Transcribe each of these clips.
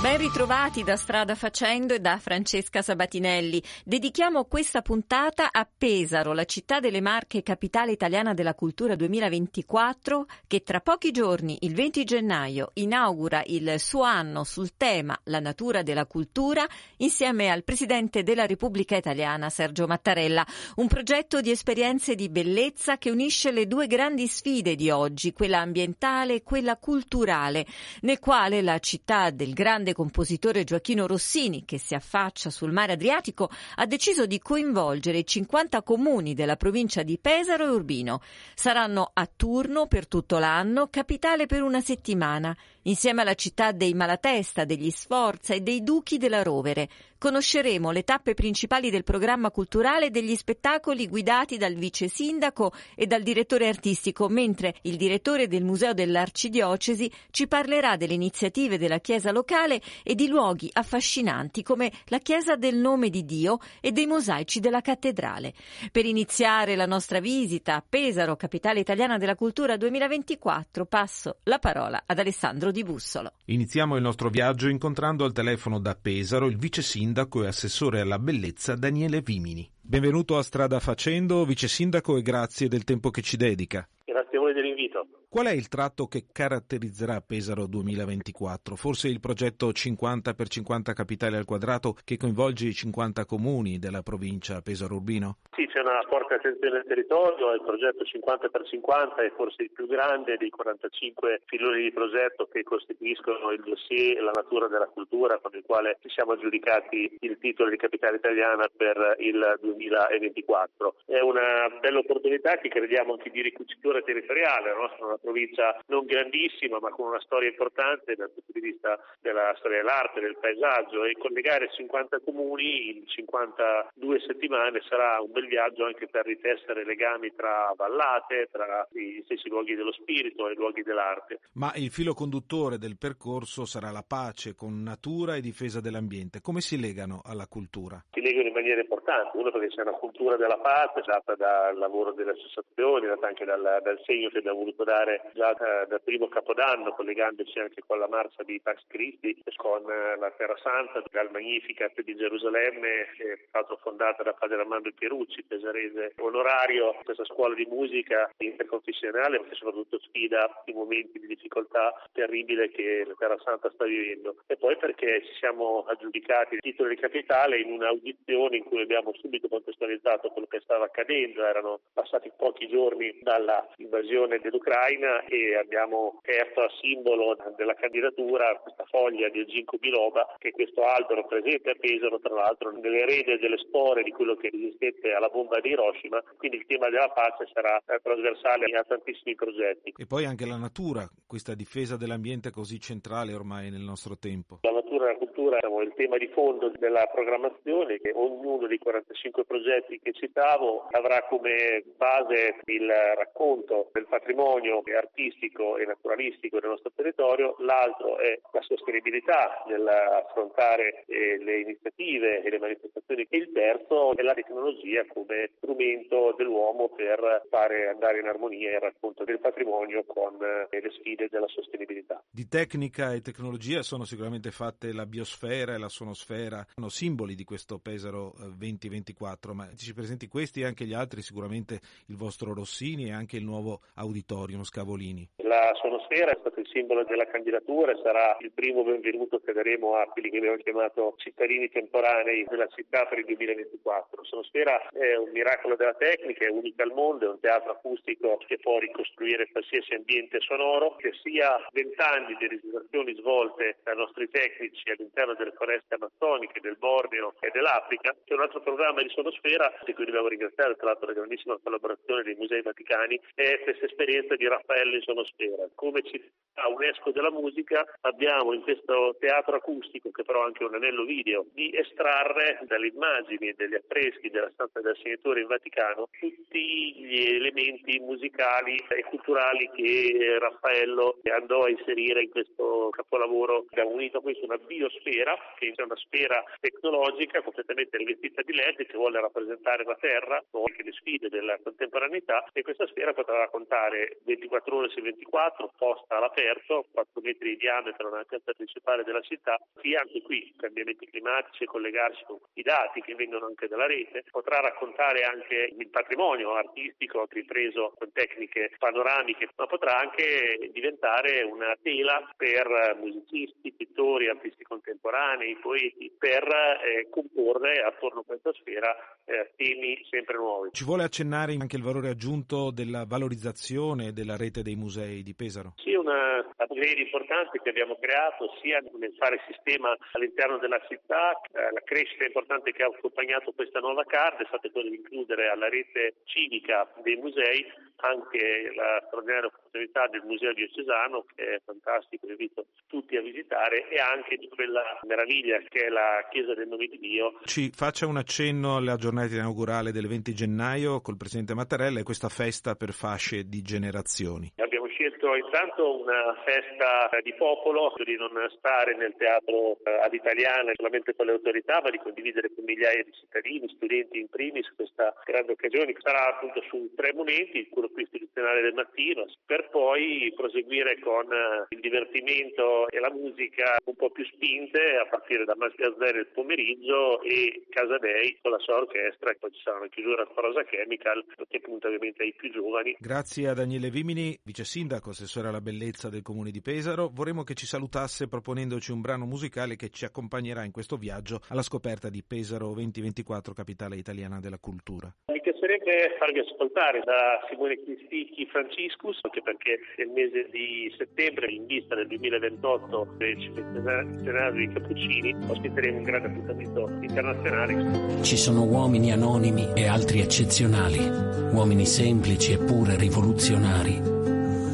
Ben ritrovati da Strada Facendo e da Francesca Sabatinelli. Dedichiamo questa puntata a Pesaro, la città delle Marche, capitale italiana della cultura 2024, che tra pochi giorni, il 20 gennaio, inaugura il suo anno sul tema La natura della cultura insieme al Presidente della Repubblica Italiana Sergio Mattarella. Un progetto di esperienze di bellezza che unisce le due grandi sfide di oggi, quella ambientale e quella culturale, nel quale la città del grande compositore Gioacchino Rossini, che si affaccia sul mare Adriatico, ha deciso di coinvolgere i 50 comuni della provincia di Pesaro e Urbino. Saranno a turno per tutto l'anno, capitale per una settimana, insieme alla città dei Malatesta, degli Sforza e dei Duchi della Rovere. Conosceremo le tappe principali del programma culturale e degli spettacoli guidati dal vice sindaco e dal direttore artistico, mentre il direttore del Museo dell'Arcidiocesi ci parlerà delle iniziative della Chiesa locale e di luoghi affascinanti come la Chiesa del Nome di Dio e dei mosaici della cattedrale. Per iniziare la nostra visita a Pesaro, capitale italiana della cultura 2024, passo la parola ad Alessandro Di Bussolo. Iniziamo il nostro viaggio incontrando al telefono da Pesaro il vice sindaco e assessore alla bellezza Daniele Vimini. Benvenuto a Strada Facendo, vice sindaco, e grazie del tempo che ci dedica. Grazie a voi dell'invito. Qual è il tratto che caratterizzerà Pesaro 2024? Forse il progetto 50 x 50 capitali al quadrato che coinvolge i 50 comuni della provincia Pesaro Urbino? Sì, c'è una forte attenzione al territorio, il progetto 50 x 50 è forse il più grande dei 45 filoni di progetto che costituiscono il dossier La natura della cultura con il quale ci siamo aggiudicati il titolo di capitale italiana per il 2024. È una bella opportunità che crediamo anche di ricucitura territoriale, la provincia non grandissima ma con una storia importante dal punto di vista della storia dell'arte, del paesaggio e collegare 50 comuni in 52 settimane sarà un bel viaggio anche per ritessere legami tra vallate, tra gli stessi luoghi dello spirito e luoghi dell'arte. Ma il filo conduttore del percorso sarà la pace con natura e difesa dell'ambiente. Come si legano alla cultura? Si legano in maniera importante, uno perché c'è una cultura della pace data dal lavoro delle associazioni, data anche dal, dal segno che abbiamo voluto dare già da, dal primo capodanno, collegandoci anche con la marcia di Pax Christi, con la Terra Santa, dal Magnificat di Gerusalemme, che è stato fondata da padre Armando Pierucci, pesarese onorario, questa scuola di musica interconfessionale, che soprattutto sfida i momenti di difficoltà terribile che la Terra Santa sta vivendo. E poi perché ci siamo aggiudicati il titolo di capitale in un'audizione in cui abbiamo subito contestualizzato quello che stava accadendo, erano passati pochi giorni dalla invasione dell'Ucraina e abbiamo aperto a simbolo della candidatura questa foglia di ginkgo biloba, che è questo albero presente a Pesaro, tra l'altro nell'erede delle spore di quello che resistette alla bomba di Hiroshima, quindi il tema della pace sarà trasversale a tantissimi progetti. E poi anche la natura, questa difesa dell'ambiente così centrale ormai nel nostro tempo. La natura e la cultura è il tema di fondo della programmazione che ognuno dei 45 progetti che citavo avrà come base il racconto del patrimonio artistico e naturalistico del nostro territorio, l'altro è la sostenibilità nell'affrontare le iniziative e le manifestazioni e il terzo è la tecnologia come strumento dell'uomo per fare andare in armonia il racconto del patrimonio con le sfide della sostenibilità. Di tecnica e tecnologia sono sicuramente fatte la biosfera e la sonosfera, sono simboli di questo Pesaro 2024, ma ci presenti questi e anche gli altri, sicuramente il vostro Rossini e anche il nuovo auditorium Scavolini. La sonosfera è stato il simbolo della candidatura e sarà il primo benvenuto che daremo a quelli che abbiamo chiamato cittadini temporanei della città per il 2024. Sonosfera è un miracolo della tecnica, è unica al mondo, è un teatro acustico che può ricostruire qualsiasi ambiente sonoro, che sia vent'anni di registrazioni svolte dai nostri tecnici all'interno delle foreste amazzoniche, del Borneo e dell'Africa, che è un altro programma di sonosfera di cui dobbiamo ringraziare tra l'altro la grandissima collaborazione dei Musei Vaticani, è questa esperienza di Raffaello in sonosfera. Come ci a UNESCO della musica abbiamo in questo teatro acustico, che però è anche un anello video, di estrarre dalle immagini e dagli affreschi della stanza del Segnatore in Vaticano tutti gli elementi musicali e culturali che Raffaello andò a inserire in questo capolavoro. Abbiamo unito a questo una biosfera, che è una sfera tecnologica completamente rivestita di LED che vuole rappresentare la Terra, anche le sfide della contemporaneità, e questa sfera potrà raccontare 24 ore su 24, posta all'aperto, 4 metri di diametro nella piazza principale della città, sia anche qui cambiamenti climatici e collegarsi con i dati che vengono anche dalla rete, potrà raccontare anche il patrimonio artistico ripreso con tecniche panoramiche, ma potrà anche diventare una tela per musicisti, pittori, artisti contemporanei, poeti, per eh, comporre attorno a questa sfera eh, temi sempre nuovi. Ci vuole accennare anche il valore aggiunto della valorizzazione della rete dei musei di Pesaro? Sì, una upgrade importante che abbiamo creato sia nel fare sistema all'interno della città, eh, la crescita importante che ha accompagnato questa nuova carta è stata quella di includere alla rete civica dei musei anche la straordinaria opportunità del Museo Diocesano che è fantastico, invito tutti a visitare e anche di quella meraviglia che è la Chiesa del Nome di Dio. Ci faccia un accenno alla giornata inaugurale del 20 gennaio col Presidente Mattarella e questa festa per fasce di generazioni. Abbiamo scelto intanto una festa di popolo, di non stare nel teatro eh, ad italiana solamente con le autorità, ma di condividere con migliaia di cittadini, studenti in primis, questa grande occasione che sarà appunto su tre momenti, quello più istituzionale del mattino, per poi proseguire con eh, il divertimento e la musica un po' più spinte a partire da Masgazzere il pomeriggio e Casadei con la sua orchestra poi ci sarà una chiusura con Rosa Chemical che punta ovviamente ai più giovani. Grazie a Daniele Vimini, vice sindaco, assessore alla bellezza del comune di Pesaro. Vorremmo che ci salutasse proponendoci un brano musicale che ci accompagnerà in questo viaggio alla scoperta di Pesaro 2024, capitale italiana della cultura. Mi piacerebbe farvi ascoltare da Simone Cristicchi Franciscus, anche perché nel mese di settembre, in vista del 2028 del centenario di Cappuccini, ospiteremo un grande appuntamento internazionale. Ci sono uomini anonimi e altri eccezionali, uomini semplici eppure rivoluzionari,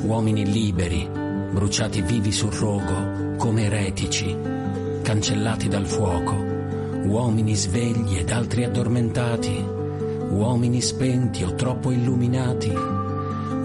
uomini liberi, bruciati vivi sul rogo come eretici, cancellati dal fuoco, uomini svegli ed altri addormentati, uomini spenti o troppo illuminati,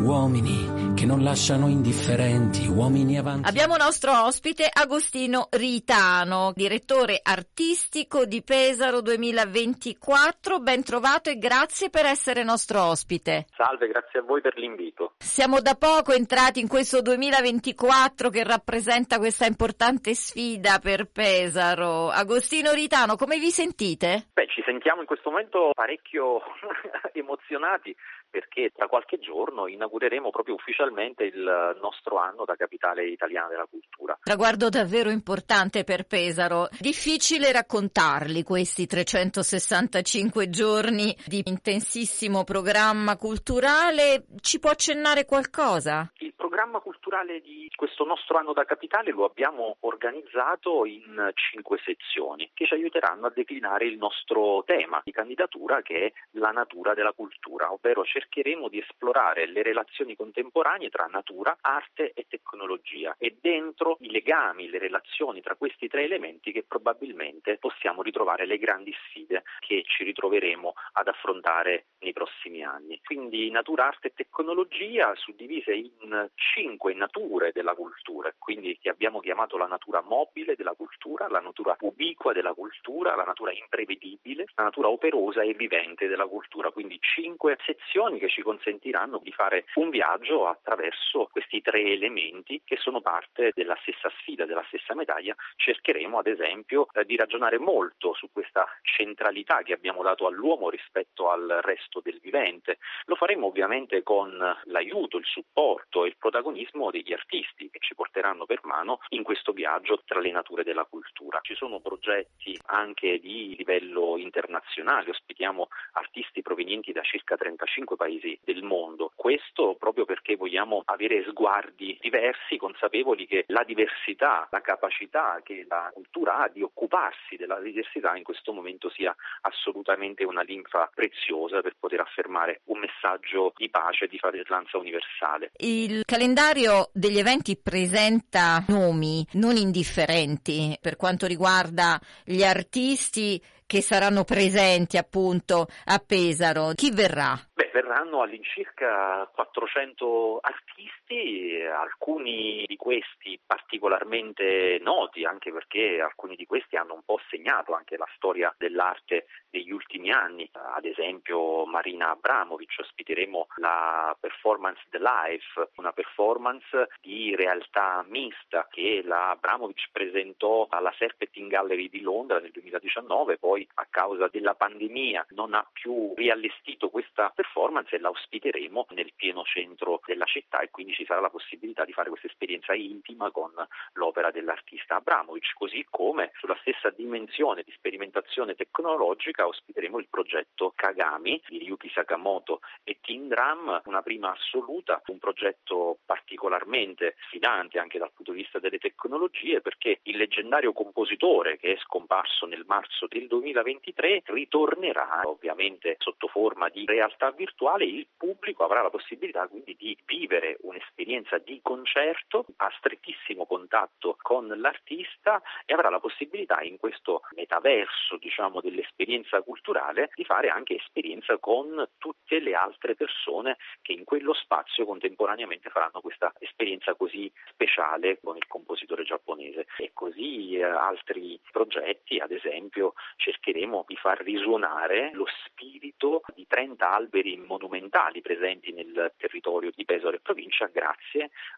uomini che non lasciano indifferenti, uomini avanti. Abbiamo nostro ospite Agostino Ritano, direttore artistico di Pesaro 2024. Ben trovato e grazie per essere nostro ospite. Salve, grazie a voi per l'invito. Siamo da poco entrati in questo 2024 che rappresenta questa importante sfida per Pesaro. Agostino Ritano, come vi sentite? Beh, ci sentiamo in questo momento parecchio emozionati perché tra qualche giorno inaugureremo proprio ufficialmente il nostro anno da capitale italiana della cultura. Traguardo davvero importante per Pesaro. Difficile raccontarli questi 365 giorni di intensissimo programma culturale. Ci può accennare qualcosa? Il programma culturale di questo nostro anno da capitale lo abbiamo organizzato in cinque sezioni che ci aiuteranno a declinare il nostro tema di candidatura che è la natura della cultura, ovvero cercheremo di esplorare le relazioni contemporanee tra natura, arte e tecnologia e dentro i legami, le relazioni tra questi tre elementi che probabilmente possiamo ritrovare le grandi sfide che ci ritroveremo ad affrontare nei prossimi anni. Quindi natura, arte e tecnologia suddivise in cinque nature della cultura, quindi che abbiamo chiamato la natura mobile della cultura, la natura ubiqua della cultura, la natura imprevedibile, la natura operosa e vivente della cultura, quindi cinque sezioni che ci consentiranno di fare un viaggio attraverso questi tre elementi che sono parte della stessa sfida, della stessa medaglia. Cercheremo ad esempio eh, di ragionare molto su questa centralità che abbiamo dato all'uomo rispetto al resto del vivente. Lo faremo ovviamente con l'aiuto, il supporto e il protagonismo degli artisti che ci porteranno per mano in questo viaggio tra le nature della cultura. Ci sono progetti anche di livello internazionale, ospitiamo artisti provenienti da circa 35 paesi del mondo. Questo proprio perché vogliamo avere sguardi diversi, consapevoli che la diversità, la capacità che la cultura ha di occuparsi della diversità in questo momento sia assolutamente una linfa preziosa per poter affermare un messaggio di pace e di fratellanza universale. Il calendario degli eventi presenta nomi non indifferenti per quanto riguarda gli artisti che saranno presenti appunto a Pesaro. Chi verrà? Verranno all'incirca 400 artisti, alcuni di questi particolarmente noti, anche perché alcuni di questi hanno un po' segnato anche la storia dell'arte degli ultimi anni. Ad esempio Marina Abramovic, ospiteremo la performance The Life, una performance di realtà mista che la Abramovic presentò alla Serpentine Gallery di Londra nel 2019, poi a causa della pandemia non ha più riallestito questa performance e la ospiteremo nel pieno centro della città e quindi ci sarà la possibilità di fare questa esperienza intima con l'opera dell'artista Abramovic, così come sulla stessa dimensione di sperimentazione tecnologica ospiteremo il progetto Kagami di Ryuki Sakamoto e Tindram, una prima assoluta, un progetto particolarmente sfidante anche dal punto di vista delle tecnologie perché il leggendario compositore che è scomparso nel marzo del 2023 ritornerà ovviamente sotto forma di realtà virtuale, il pubblico avrà la possibilità quindi di vivere un'esperienza di concerto a strettissimo contatto con l'artista e avrà la possibilità in questo metaverso diciamo dell'esperienza culturale di fare anche esperienza con tutte le altre persone che in quello spazio contemporaneamente faranno questa esperienza così speciale con il compositore giapponese. E così eh, altri progetti ad esempio cercheremo di far risuonare lo spirito di 30 alberi monumentali presenti nel territorio di Pesaro e provincia grazie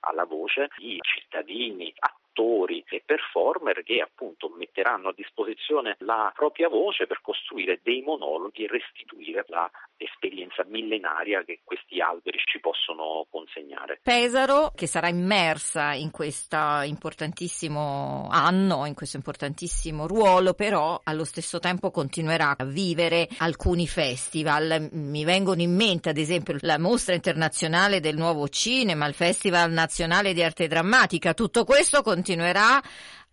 alla voce di cittadini, attori e performer che appunto metteranno a disposizione la propria voce per costruire dei monologhi e restituire la esperienza millenaria che questi alberi ci possono consegnare. Pesaro che sarà immersa in questo importantissimo anno, in questo importantissimo ruolo, però allo stesso tempo continuerà a vivere alcuni festival. Mi vengono in mente ad esempio la mostra internazionale del nuovo cinema, il Festival nazionale di arte drammatica, tutto questo continuerà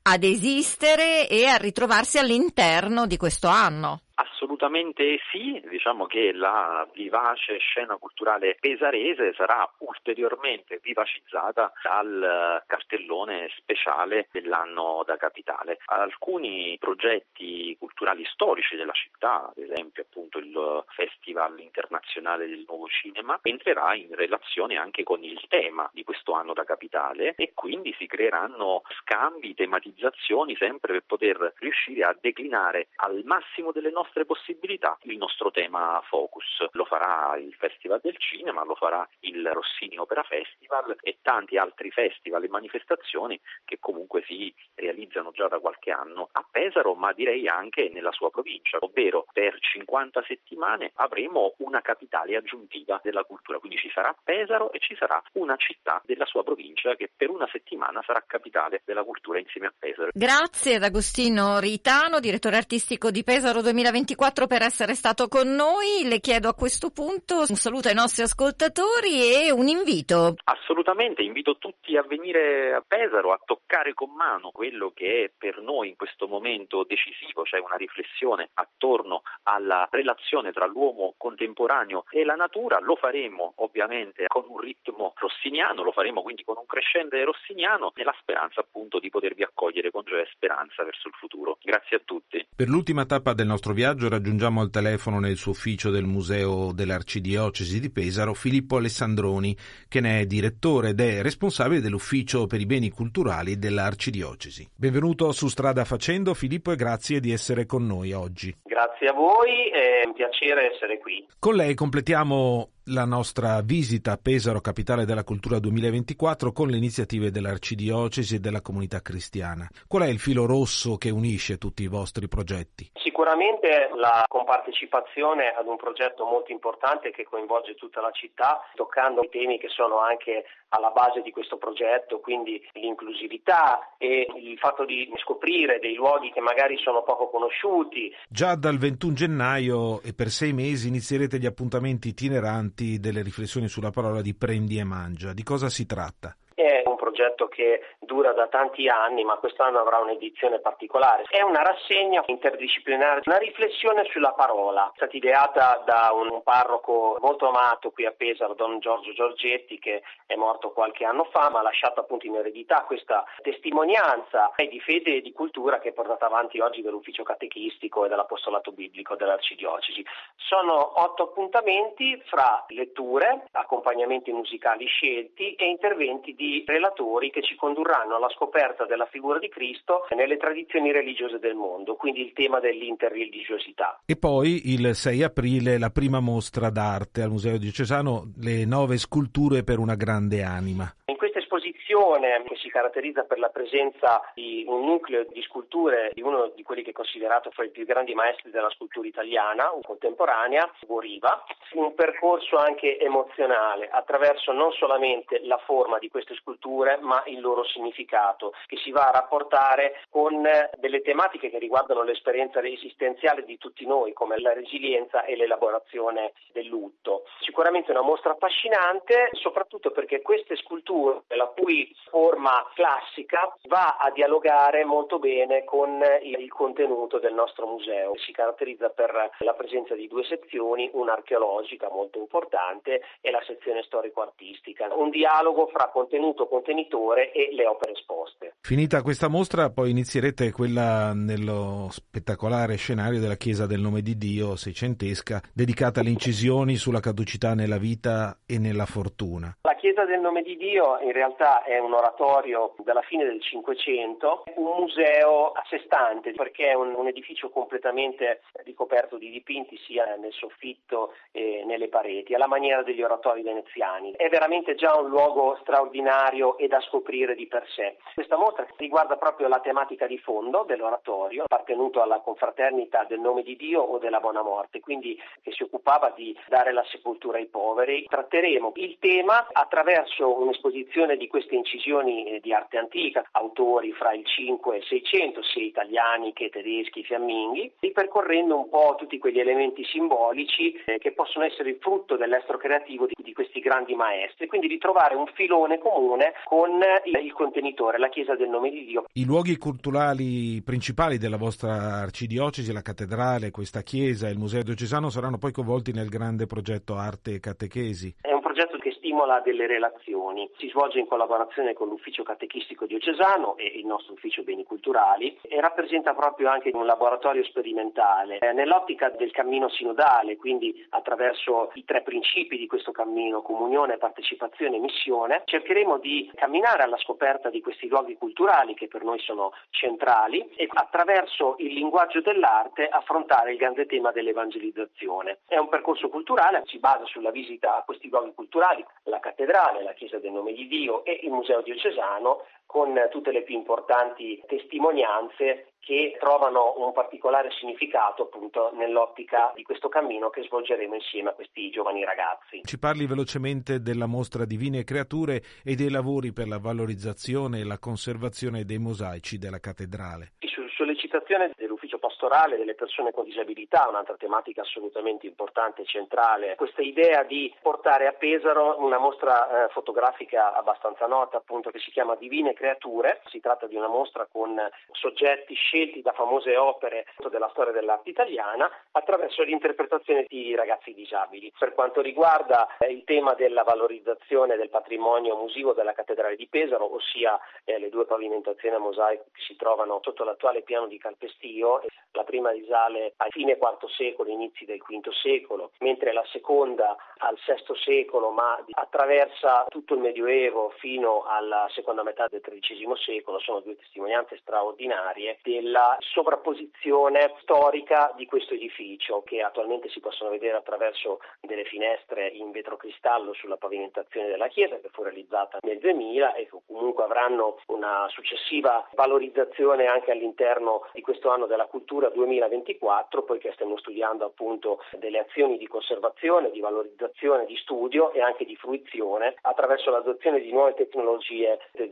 ad esistere e a ritrovarsi all'interno di questo anno. Assolutamente sì, diciamo che la vivace scena culturale pesarese sarà ulteriormente vivacizzata dal cartellone speciale dell'anno da capitale. Alcuni progetti culturali storici della città, ad esempio appunto il Festival internazionale del nuovo cinema, entrerà in relazione anche con il tema di questo anno da capitale e quindi si creeranno scambi, tematizzazioni sempre per poter riuscire a declinare al massimo delle nostre nostre possibilità il nostro tema focus. Lo farà il Festival del Cinema, lo farà il Rossini Opera Festival e tanti altri festival e manifestazioni che comunque si realizzano già da qualche anno a Pesaro, ma direi anche nella sua provincia, ovvero per 50 settimane avremo una capitale aggiuntiva della cultura, quindi ci sarà Pesaro e ci sarà una città della sua provincia che per una settimana sarà capitale della cultura insieme a Pesaro. Grazie ad Agostino Ritano, direttore artistico di Pesaro 2020 24 per essere stato con noi. Le chiedo a questo punto un saluto ai nostri ascoltatori e un invito. Assolutamente, invito tutti a venire a Pesaro a toccare con mano quello che è per noi in questo momento decisivo, cioè una riflessione attorno alla relazione tra l'uomo contemporaneo e la natura. Lo faremo ovviamente con un ritmo rossiniano, lo faremo quindi con un crescente rossiniano nella speranza appunto di potervi accogliere con gioia e speranza verso il futuro. Grazie a tutti. Per l'ultima tappa del nostro viaggio viaggio raggiungiamo al telefono nel suo ufficio del Museo dell'Arcidiocesi di Pesaro Filippo Alessandroni, che ne è direttore ed è responsabile dell'ufficio per i beni culturali dell'Arcidiocesi. Benvenuto su Strada Facendo Filippo e grazie di essere con noi oggi. Grazie a voi, è un piacere essere qui. Con lei completiamo la nostra visita a Pesaro, capitale della cultura 2024, con le iniziative dell'Arcidiocesi e della comunità cristiana. Qual è il filo rosso che unisce tutti i vostri progetti? Sicuramente la compartecipazione ad un progetto molto importante che coinvolge tutta la città, toccando i temi che sono anche alla base di questo progetto, quindi l'inclusività e il fatto di scoprire dei luoghi che magari sono poco conosciuti. Già dal 21 gennaio e per sei mesi inizierete gli appuntamenti itineranti avanti delle riflessioni sulla parola di Prendi e Mangia. Di cosa si tratta? È un progetto che dura da tanti anni, ma quest'anno avrà un'edizione particolare. È una rassegna interdisciplinare, una riflessione sulla parola, è stata ideata da un parroco molto amato qui a Pesaro, Don Giorgio Giorgetti, che è morto qualche anno fa, ma ha lasciato appunto in eredità questa testimonianza di fede e di cultura che è portata avanti oggi dall'ufficio catechistico e dall'apostolato biblico dell'arcidiocesi. Sono otto appuntamenti fra letture, accompagnamenti musicali scelti e interventi di relatori che ci condurranno alla scoperta della figura di Cristo nelle tradizioni religiose del mondo, quindi il tema dell'interreligiosità. E poi il 6 aprile la prima mostra d'arte al Museo Diocesano, le nove sculture per una grande anima. In questa esposizione che si caratterizza per la presenza di un nucleo di sculture di uno di quelli che è considerato fra i più grandi maestri della scultura italiana contemporanea, Goriva, un percorso anche emozionale attraverso non solamente la forma di queste sculture ma il loro significato che si va a rapportare con delle tematiche che riguardano l'esperienza esistenziale di tutti noi come la resilienza e l'elaborazione del lutto. Sicuramente una mostra affascinante soprattutto perché queste sculture la cui forma classica va a dialogare molto bene con il contenuto del nostro museo. Si caratterizza per la presenza di due sezioni, una archeologica molto importante e la sezione storico-artistica. Un dialogo fra contenuto, contenitore e le opere esposte. Finita questa mostra, poi inizierete quella nello spettacolare scenario della Chiesa del Nome di Dio seicentesca, dedicata alle incisioni sulla caducità nella vita e nella fortuna. La Chiesa del Nome di Dio in realtà è un oratorio dalla fine del Cinquecento, un museo a sé stante perché è un, un edificio completamente ricoperto di dipinti sia nel soffitto e nelle pareti, alla maniera degli oratori veneziani. È veramente già un luogo straordinario e da scoprire di per sé. Questa mostra riguarda proprio la tematica di fondo dell'oratorio, appartenuto alla confraternita del nome di Dio o della buona morte, quindi che si occupava di dare la sepoltura ai poveri. Tratteremo il tema attraverso un'esposizione di queste incisioni eh, di arte antica, autori fra il 5 e il 600, sia italiani che tedeschi, fiamminghi, ripercorrendo un po' tutti quegli elementi simbolici eh, che possono essere il frutto dell'estro creativo di, di, questi grandi maestri, quindi ritrovare un filone comune con il, il contenitore, la Chiesa del nome di Dio. I luoghi culturali principali della vostra arcidiocesi, la cattedrale, questa chiesa e il museo diocesano saranno poi coinvolti nel grande progetto Arte e Catechesi. È un progetto che stimola delle relazioni, si svolge in collaborazione con l'ufficio catechistico diocesano e il nostro ufficio beni culturali e rappresenta proprio anche un laboratorio sperimentale eh, nell'ottica del cammino sinodale, quindi attraverso i tre principi di questo cammino, comunione, partecipazione e missione, cercheremo di camminare alla scoperta di questi luoghi culturali che per noi sono centrali e attraverso il linguaggio dell'arte affrontare il grande tema dell'evangelizzazione. È un percorso culturale, si basa sulla visita a questi luoghi culturali, la cattedrale, la chiesa del nome di Dio e il museo diocesano con tutte le più importanti testimonianze che trovano un particolare significato appunto nell'ottica di questo cammino che svolgeremo insieme a questi giovani ragazzi. Ci parli velocemente della mostra Divine Creature e dei lavori per la valorizzazione e la conservazione dei mosaici della cattedrale. Su sollecitazione dell'ufficio pastorale delle persone con disabilità, un'altra tematica assolutamente importante e centrale, questa idea di portare a Pesaro una mostra eh, fotografica abbastanza nota appunto che si chiama Divine Creature, si tratta di una mostra con soggetti scelti da famose opere della storia dell'arte italiana attraverso l'interpretazione di ragazzi disabili. Per quanto riguarda eh, il tema della valorizzazione del patrimonio musivo della cattedrale di Pesaro, ossia eh, le due pavimentazioni a mosaico che si trovano sotto l'attuale piano di calpestio, la prima risale al fine IV secolo, inizi del V secolo, mentre la seconda al VI secolo, ma attraversa tutto il Medioevo fino alla seconda metà del XIII secolo, sono due testimonianze straordinarie della sovrapposizione storica di questo edificio che attualmente si possono vedere attraverso delle finestre in vetrocristallo sulla pavimentazione della chiesa che fu realizzata nel 2000 e comunque avranno una successiva valorizzazione anche all'interno di questo anno della cultura 2024 poiché stiamo studiando appunto delle azioni di conservazione, di valorizzazione, di studio e anche di fruizione attraverso l'adozione di nuove tecnologie del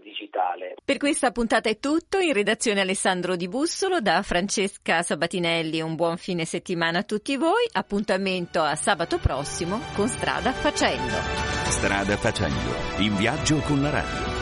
capitale. Per questa puntata è tutto, in redazione Alessandro Di Bussolo, da Francesca Sabatinelli un buon fine settimana a tutti voi, appuntamento a sabato prossimo con Strada Facendo. Strada Facendo, in viaggio con la radio.